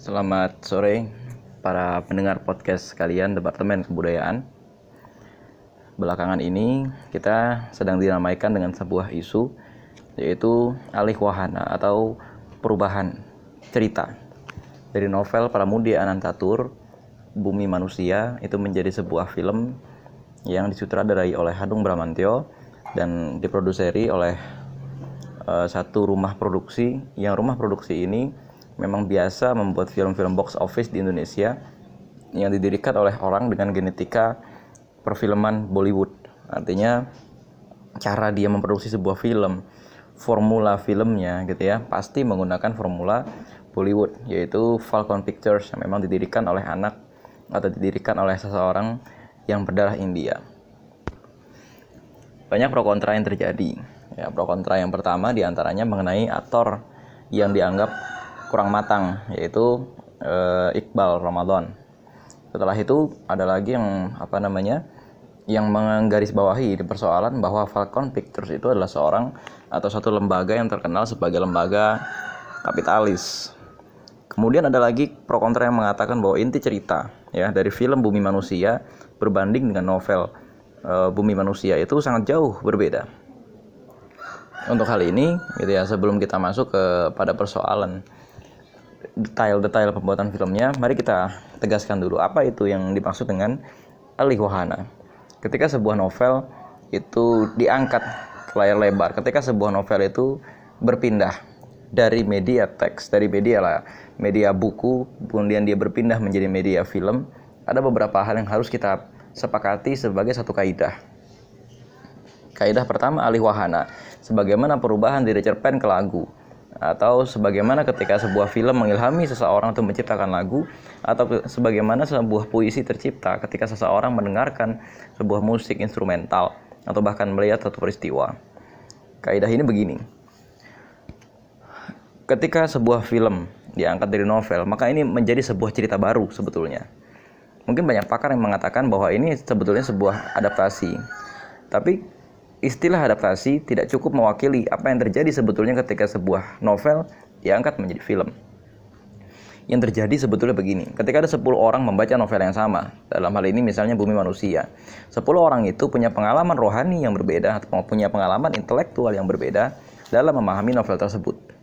Selamat sore para pendengar podcast kalian Departemen Kebudayaan. Belakangan ini kita sedang dinamaikan dengan sebuah isu yaitu alih wahana atau perubahan cerita dari novel Pramudi Anantatur Bumi Manusia itu menjadi sebuah film yang disutradarai oleh Hanung Bramantyo dan diproduseri oleh uh, satu rumah produksi yang rumah produksi ini memang biasa membuat film-film box office di Indonesia yang didirikan oleh orang dengan genetika perfilman Bollywood. Artinya cara dia memproduksi sebuah film, formula filmnya gitu ya, pasti menggunakan formula Bollywood yaitu Falcon Pictures yang memang didirikan oleh anak atau didirikan oleh seseorang yang berdarah India. Banyak pro kontra yang terjadi. Ya, pro kontra yang pertama di antaranya mengenai aktor yang dianggap kurang matang yaitu uh, Iqbal Ramadan. Setelah itu ada lagi yang apa namanya yang menggarisbawahi di persoalan bahwa Falcon Pictures itu adalah seorang atau satu lembaga yang terkenal sebagai lembaga kapitalis. Kemudian ada lagi pro kontra yang mengatakan bahwa inti cerita ya dari film Bumi Manusia berbanding dengan novel e, Bumi Manusia itu sangat jauh berbeda. Untuk hal ini, gitu ya, sebelum kita masuk ke pada persoalan detail-detail pembuatan filmnya, mari kita tegaskan dulu apa itu yang dimaksud dengan alih wahana. Ketika sebuah novel itu diangkat ke layar lebar, ketika sebuah novel itu berpindah dari media teks, dari media lah, media buku, kemudian dia berpindah menjadi media film, ada beberapa hal yang harus kita sepakati sebagai satu kaidah. Kaidah pertama alih wahana, sebagaimana perubahan dari cerpen ke lagu atau sebagaimana ketika sebuah film mengilhami seseorang untuk menciptakan lagu atau sebagaimana sebuah puisi tercipta ketika seseorang mendengarkan sebuah musik instrumental atau bahkan melihat satu peristiwa. Kaidah ini begini. Ketika sebuah film diangkat dari novel, maka ini menjadi sebuah cerita baru sebetulnya. Mungkin banyak pakar yang mengatakan bahwa ini sebetulnya sebuah adaptasi. Tapi istilah adaptasi tidak cukup mewakili apa yang terjadi sebetulnya ketika sebuah novel diangkat menjadi film. Yang terjadi sebetulnya begini, ketika ada 10 orang membaca novel yang sama, dalam hal ini misalnya Bumi Manusia, 10 orang itu punya pengalaman rohani yang berbeda atau punya pengalaman intelektual yang berbeda dalam memahami novel tersebut.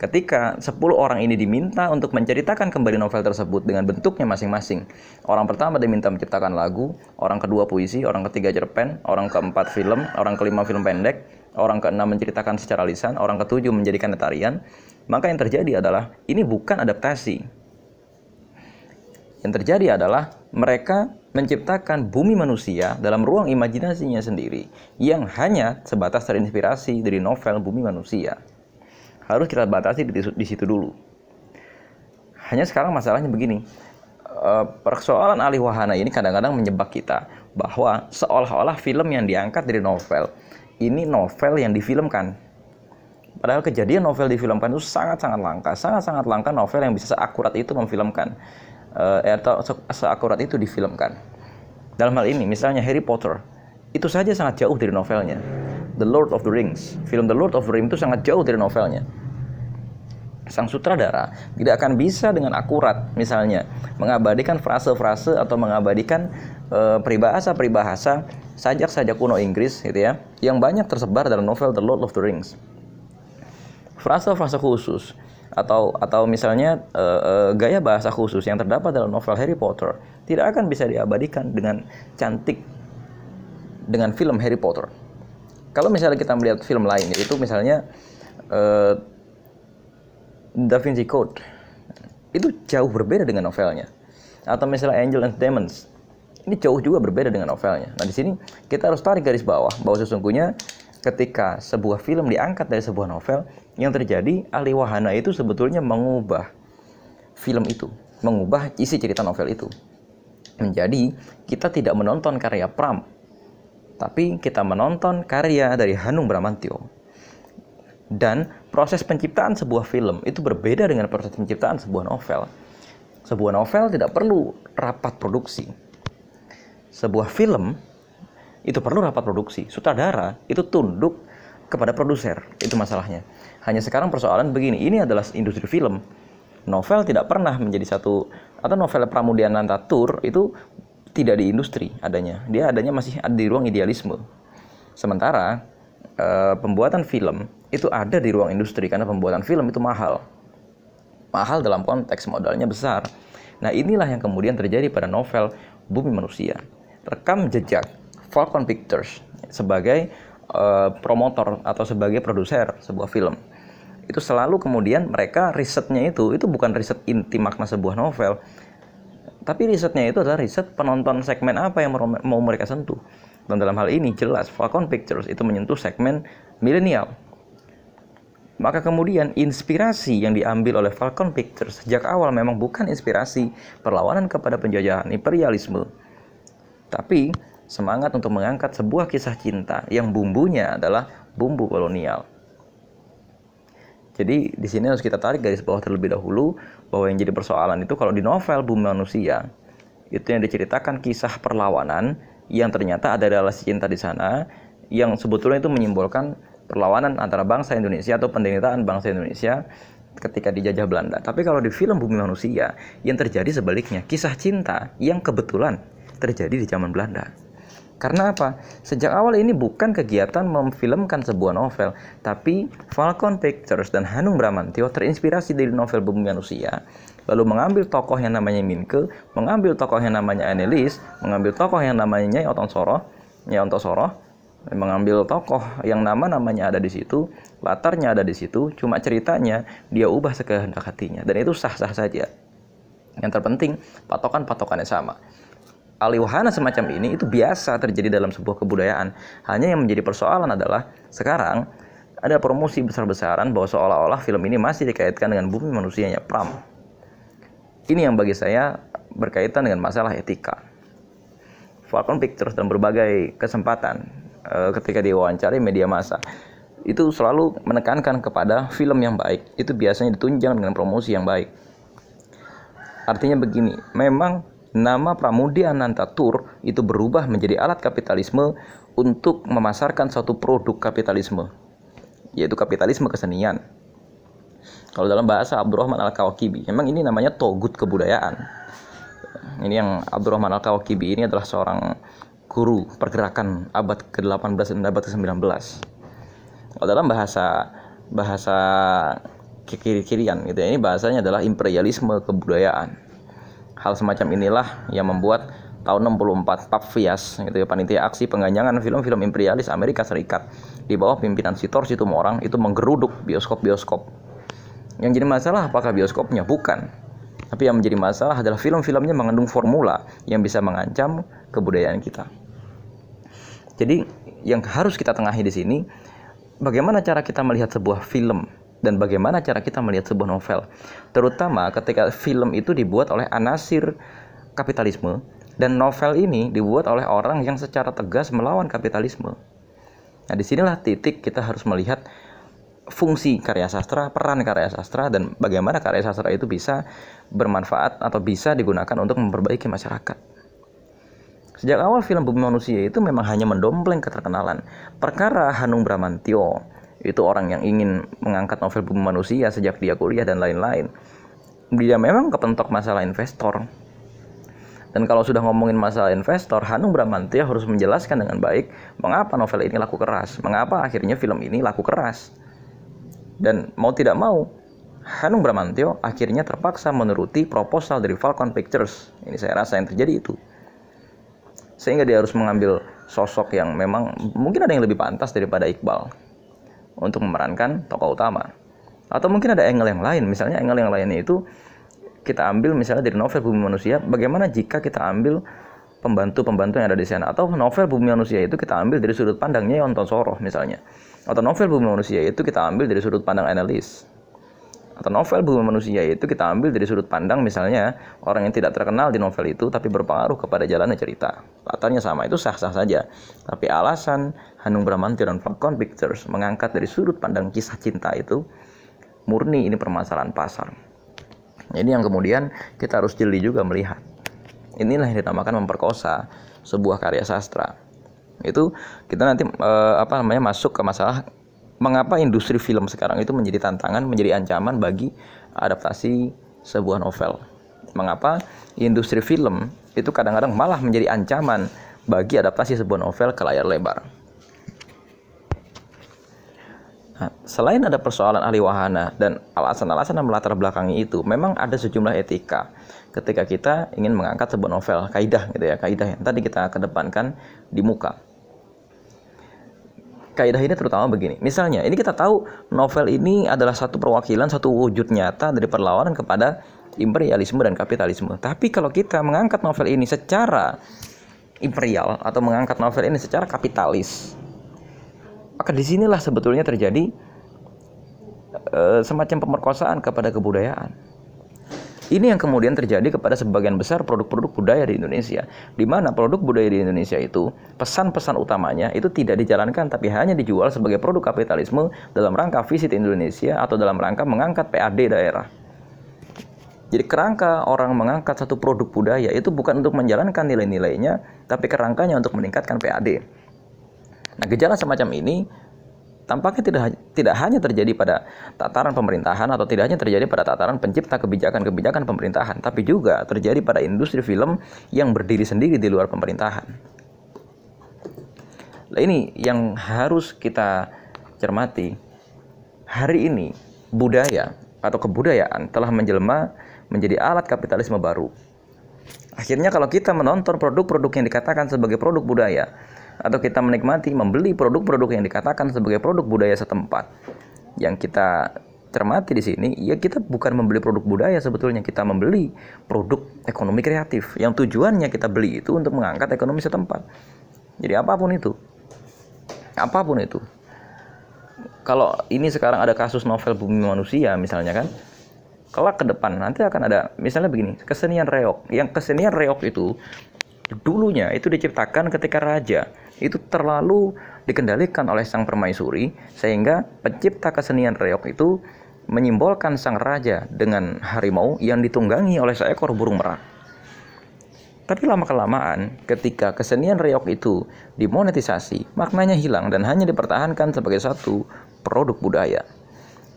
Ketika 10 orang ini diminta untuk menceritakan kembali novel tersebut dengan bentuknya masing-masing. Orang pertama diminta menciptakan lagu, orang kedua puisi, orang ketiga cerpen, orang keempat film, orang kelima film pendek, orang keenam menceritakan secara lisan, orang ketujuh menjadikan tarian. Maka yang terjadi adalah ini bukan adaptasi. Yang terjadi adalah mereka menciptakan bumi manusia dalam ruang imajinasinya sendiri yang hanya sebatas terinspirasi dari novel Bumi Manusia harus kita batasi di, di situ dulu. Hanya sekarang masalahnya begini, uh, persoalan alih wahana ini kadang-kadang menyebab kita bahwa seolah-olah film yang diangkat dari novel ini novel yang difilmkan. Padahal kejadian novel difilmkan itu sangat-sangat langka, sangat-sangat langka novel yang bisa seakurat itu memfilmkan uh, atau se seakurat itu difilmkan. Dalam hal ini, misalnya Harry Potter, itu saja sangat jauh dari novelnya. The Lord of the Rings, film The Lord of the Rings itu sangat jauh dari novelnya sang sutradara tidak akan bisa dengan akurat misalnya mengabadikan frase-frase atau mengabadikan e, peribahasa-peribahasa sajak-sajak kuno Inggris gitu ya yang banyak tersebar dalam novel The Lord of the Rings. Frase-frase khusus atau atau misalnya e, e, gaya bahasa khusus yang terdapat dalam novel Harry Potter tidak akan bisa diabadikan dengan cantik dengan film Harry Potter. Kalau misalnya kita melihat film lain itu misalnya Da Vinci Code itu jauh berbeda dengan novelnya. Atau misalnya Angel and Demons ini jauh juga berbeda dengan novelnya. Nah di sini kita harus tarik garis bawah bahwa sesungguhnya ketika sebuah film diangkat dari sebuah novel yang terjadi ahli wahana itu sebetulnya mengubah film itu, mengubah isi cerita novel itu. Menjadi kita tidak menonton karya Pram, tapi kita menonton karya dari Hanung Bramantyo dan proses penciptaan sebuah film itu berbeda dengan proses penciptaan sebuah novel. Sebuah novel tidak perlu rapat produksi. Sebuah film itu perlu rapat produksi. Sutradara itu tunduk kepada produser. Itu masalahnya. Hanya sekarang persoalan begini, ini adalah industri film. novel tidak pernah menjadi satu atau novel Pramudia Tour itu tidak di industri adanya. Dia adanya masih di ruang idealisme. Sementara e, pembuatan film itu ada di ruang industri karena pembuatan film itu mahal. Mahal dalam konteks modalnya besar. Nah, inilah yang kemudian terjadi pada novel Bumi Manusia. Rekam jejak Falcon Pictures sebagai e, promotor atau sebagai produser sebuah film itu selalu kemudian mereka risetnya itu itu bukan riset inti makna sebuah novel tapi risetnya itu adalah riset penonton segmen apa yang mau mereka sentuh dan dalam hal ini jelas Falcon Pictures itu menyentuh segmen milenial maka kemudian inspirasi yang diambil oleh Falcon Pictures sejak awal memang bukan inspirasi perlawanan kepada penjajahan imperialisme tapi semangat untuk mengangkat sebuah kisah cinta yang bumbunya adalah bumbu kolonial. Jadi di sini harus kita tarik garis bawah terlebih dahulu bahwa yang jadi persoalan itu kalau di novel Bumi Manusia itu yang diceritakan kisah perlawanan yang ternyata ada relasi cinta di sana yang sebetulnya itu menyimbolkan perlawanan antara bangsa Indonesia atau penderitaan bangsa Indonesia ketika dijajah Belanda. Tapi kalau di film Bumi Manusia yang terjadi sebaliknya, kisah cinta yang kebetulan terjadi di zaman Belanda. Karena apa? Sejak awal ini bukan kegiatan memfilmkan sebuah novel, tapi Falcon Pictures dan Hanung Bramantio terinspirasi dari novel Bumi Manusia, lalu mengambil tokoh yang namanya Minke, mengambil tokoh yang namanya Annelies, mengambil tokoh yang namanya Nyai Otonsoro, Nyai Ontosoro, mengambil tokoh yang nama-namanya ada di situ, latarnya ada di situ, cuma ceritanya dia ubah sekehendak hatinya dan itu sah-sah saja. Yang terpenting patokan-patokannya sama aliwahana semacam ini itu biasa terjadi dalam sebuah kebudayaan. Hanya yang menjadi persoalan adalah sekarang ada promosi besar-besaran bahwa seolah-olah film ini masih dikaitkan dengan bumi manusianya Pram. Ini yang bagi saya berkaitan dengan masalah etika. Falcon Pictures dalam berbagai kesempatan eh, ketika diwawancari media massa itu selalu menekankan kepada film yang baik itu biasanya ditunjang dengan promosi yang baik. Artinya begini, memang nama Pramudia Ananta Tour itu berubah menjadi alat kapitalisme untuk memasarkan suatu produk kapitalisme, yaitu kapitalisme kesenian. Kalau dalam bahasa Abdurrahman Al-Kawakibi, memang ini namanya togut kebudayaan. Ini yang Abdurrahman Al-Kawakibi ini adalah seorang guru pergerakan abad ke-18 dan abad ke-19. Kalau dalam bahasa bahasa kiri-kirian gitu ya, ini bahasanya adalah imperialisme kebudayaan Hal semacam inilah yang membuat tahun 64 PAPVIAS gitu ya panitia aksi pengganjangan film-film imperialis Amerika Serikat di bawah pimpinan Sitor Situmorang itu menggeruduk bioskop-bioskop. Yang jadi masalah apakah bioskopnya? Bukan. Tapi yang menjadi masalah adalah film-filmnya mengandung formula yang bisa mengancam kebudayaan kita. Jadi yang harus kita tengahi di sini bagaimana cara kita melihat sebuah film dan bagaimana cara kita melihat sebuah novel. Terutama ketika film itu dibuat oleh anasir kapitalisme dan novel ini dibuat oleh orang yang secara tegas melawan kapitalisme. Nah, di sinilah titik kita harus melihat fungsi karya sastra, peran karya sastra, dan bagaimana karya sastra itu bisa bermanfaat atau bisa digunakan untuk memperbaiki masyarakat. Sejak awal film Bumi Manusia itu memang hanya mendompleng keterkenalan. Perkara Hanung Bramantio itu orang yang ingin mengangkat novel bumi manusia sejak dia kuliah dan lain-lain dia memang kepentok masalah investor dan kalau sudah ngomongin masalah investor, Hanung Bramantio harus menjelaskan dengan baik mengapa novel ini laku keras, mengapa akhirnya film ini laku keras. Dan mau tidak mau, Hanung Bramantio akhirnya terpaksa menuruti proposal dari Falcon Pictures. Ini saya rasa yang terjadi itu. Sehingga dia harus mengambil sosok yang memang mungkin ada yang lebih pantas daripada Iqbal untuk memerankan tokoh utama. Atau mungkin ada angle yang lain, misalnya angle yang lainnya itu kita ambil misalnya dari novel Bumi Manusia, bagaimana jika kita ambil pembantu-pembantu yang ada di sana atau novel Bumi Manusia itu kita ambil dari sudut pandangnya Yonton Soroh misalnya. Atau novel Bumi Manusia itu kita ambil dari sudut pandang analis atau novel bumi manusia itu kita ambil dari sudut pandang misalnya orang yang tidak terkenal di novel itu tapi berpengaruh kepada jalannya cerita. Latarnya sama itu sah-sah saja. Tapi alasan Hanung Bramantio dan Falcon Pictures mengangkat dari sudut pandang kisah cinta itu murni ini permasalahan pasar. Jadi yang kemudian kita harus jeli juga melihat. Inilah yang dinamakan memperkosa sebuah karya sastra. Itu kita nanti eh, apa namanya masuk ke masalah mengapa industri film sekarang itu menjadi tantangan, menjadi ancaman bagi adaptasi sebuah novel. Mengapa industri film itu kadang-kadang malah menjadi ancaman bagi adaptasi sebuah novel ke layar lebar. Nah, selain ada persoalan ahli wahana dan alasan-alasan yang melatar belakangi itu, memang ada sejumlah etika ketika kita ingin mengangkat sebuah novel, kaidah gitu ya, kaidah yang tadi kita kedepankan di muka. Kaidah ini terutama begini, misalnya ini kita tahu novel ini adalah satu perwakilan, satu wujud nyata dari perlawanan kepada imperialisme dan kapitalisme. Tapi kalau kita mengangkat novel ini secara imperial atau mengangkat novel ini secara kapitalis, maka di sinilah sebetulnya terjadi uh, semacam pemerkosaan kepada kebudayaan. Ini yang kemudian terjadi kepada sebagian besar produk-produk budaya di Indonesia, di mana produk budaya di Indonesia itu pesan-pesan utamanya itu tidak dijalankan, tapi hanya dijual sebagai produk kapitalisme dalam rangka visit Indonesia atau dalam rangka mengangkat PAD daerah. Jadi kerangka orang mengangkat satu produk budaya itu bukan untuk menjalankan nilai-nilainya, tapi kerangkanya untuk meningkatkan PAD. Nah, gejala semacam ini tampaknya tidak tidak hanya terjadi pada tataran pemerintahan atau tidak hanya terjadi pada tataran pencipta kebijakan-kebijakan pemerintahan, tapi juga terjadi pada industri film yang berdiri sendiri di luar pemerintahan. Nah, ini yang harus kita cermati. Hari ini budaya atau kebudayaan telah menjelma menjadi alat kapitalisme baru. Akhirnya kalau kita menonton produk-produk yang dikatakan sebagai produk budaya atau kita menikmati membeli produk-produk yang dikatakan sebagai produk budaya setempat yang kita cermati di sini, ya kita bukan membeli produk budaya sebetulnya kita membeli produk ekonomi kreatif yang tujuannya kita beli itu untuk mengangkat ekonomi setempat. Jadi apa pun itu, apa pun itu. Kalau ini sekarang ada kasus novel bumi manusia misalnya kan, kelak ke depan nanti akan ada misalnya begini kesenian reok yang kesenian reok itu dulunya itu diciptakan ketika raja itu terlalu dikendalikan oleh sang permaisuri sehingga pencipta kesenian reok itu menyimbolkan sang raja dengan harimau yang ditunggangi oleh seekor burung merak. Tapi lama-kelamaan ketika kesenian reok itu dimonetisasi, maknanya hilang dan hanya dipertahankan sebagai satu produk budaya.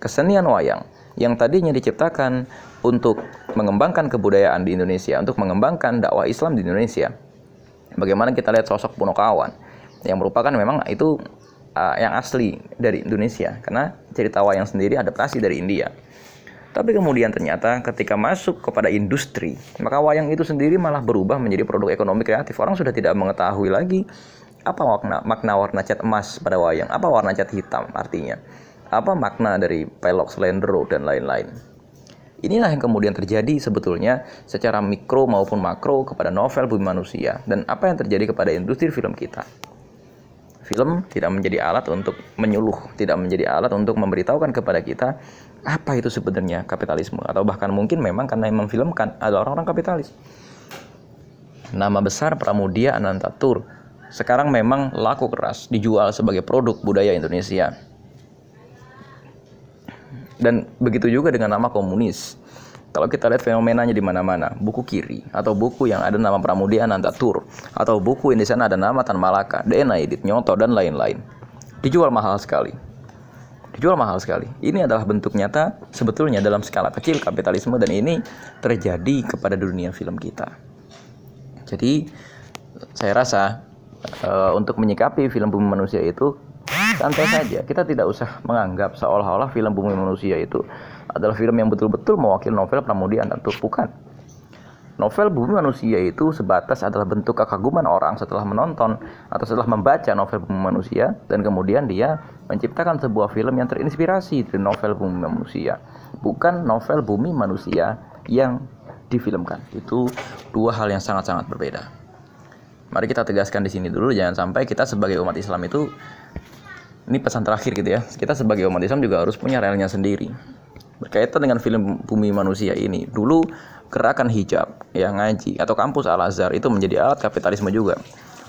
Kesenian wayang yang tadinya diciptakan untuk mengembangkan kebudayaan di Indonesia, untuk mengembangkan dakwah Islam di Indonesia. Bagaimana kita lihat sosok Punokawan yang merupakan memang itu uh, yang asli dari Indonesia karena cerita wayang sendiri adaptasi dari India. Tapi kemudian ternyata ketika masuk kepada industri, maka wayang itu sendiri malah berubah menjadi produk ekonomi kreatif. Orang sudah tidak mengetahui lagi apa makna, makna warna cat emas pada wayang, apa warna cat hitam artinya apa makna dari pelok slendro dan lain-lain. Inilah yang kemudian terjadi sebetulnya secara mikro maupun makro kepada novel bumi manusia dan apa yang terjadi kepada industri film kita. Film tidak menjadi alat untuk menyuluh, tidak menjadi alat untuk memberitahukan kepada kita apa itu sebenarnya kapitalisme atau bahkan mungkin memang karena yang memfilmkan adalah orang-orang kapitalis. Nama besar Pramudia Anantatur sekarang memang laku keras dijual sebagai produk budaya Indonesia dan begitu juga dengan nama komunis. Kalau kita lihat fenomenanya di mana-mana, buku kiri atau buku yang ada nama Pramudia Anantatur atau buku yang di sana ada nama Tan Malaka, DNA Edit Nyoto dan lain-lain. Dijual mahal sekali. Dijual mahal sekali. Ini adalah bentuk nyata sebetulnya dalam skala kecil kapitalisme dan ini terjadi kepada dunia film kita. Jadi saya rasa uh, untuk menyikapi film bumi manusia itu santai saja kita tidak usah menganggap seolah-olah film bumi manusia itu adalah film yang betul-betul mewakili novel Pramudia bukan? Novel bumi manusia itu sebatas adalah bentuk kekaguman orang setelah menonton atau setelah membaca novel bumi manusia dan kemudian dia menciptakan sebuah film yang terinspirasi dari novel bumi manusia. Bukan novel bumi manusia yang difilmkan. Itu dua hal yang sangat-sangat berbeda. Mari kita tegaskan di sini dulu jangan sampai kita sebagai umat Islam itu ini pesan terakhir gitu ya kita sebagai umat Islam juga harus punya relnya sendiri berkaitan dengan film Bumi Manusia ini dulu gerakan hijab yang ngaji atau kampus Al Azhar itu menjadi alat kapitalisme juga.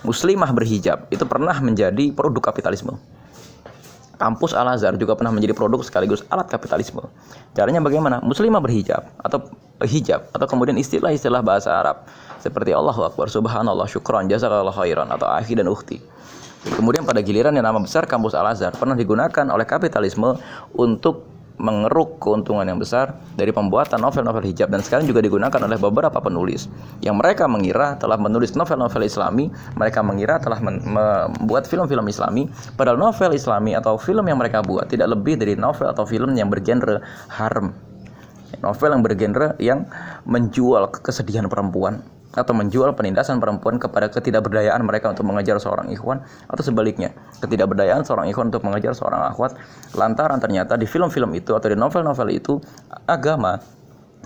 Muslimah berhijab itu pernah menjadi produk kapitalisme. Kampus Al Azhar juga pernah menjadi produk sekaligus alat kapitalisme. Caranya bagaimana? Muslimah berhijab atau hijab atau kemudian istilah-istilah bahasa Arab seperti Allahu Akbar subhanallah syukron jazakallahu khairan atau akhi dan ukhti. Kemudian pada giliran yang nama besar kampus Al-Azhar pernah digunakan oleh kapitalisme untuk mengeruk keuntungan yang besar dari pembuatan novel-novel hijab dan sekarang juga digunakan oleh beberapa penulis. Yang mereka mengira telah menulis novel-novel Islami, mereka mengira telah membuat film-film Islami, padahal novel Islami atau film yang mereka buat tidak lebih dari novel atau film yang bergenre harem. Novel yang bergenre yang menjual kesedihan perempuan, atau menjual penindasan perempuan kepada ketidakberdayaan mereka untuk mengejar seorang ikhwan atau sebaliknya ketidakberdayaan seorang ikhwan untuk mengejar seorang akhwat lantaran ternyata di film-film itu atau di novel-novel itu agama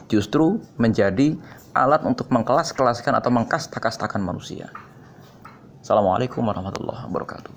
justru menjadi alat untuk mengkelas-kelaskan atau mengkasta-kastakan manusia. Assalamualaikum warahmatullahi wabarakatuh.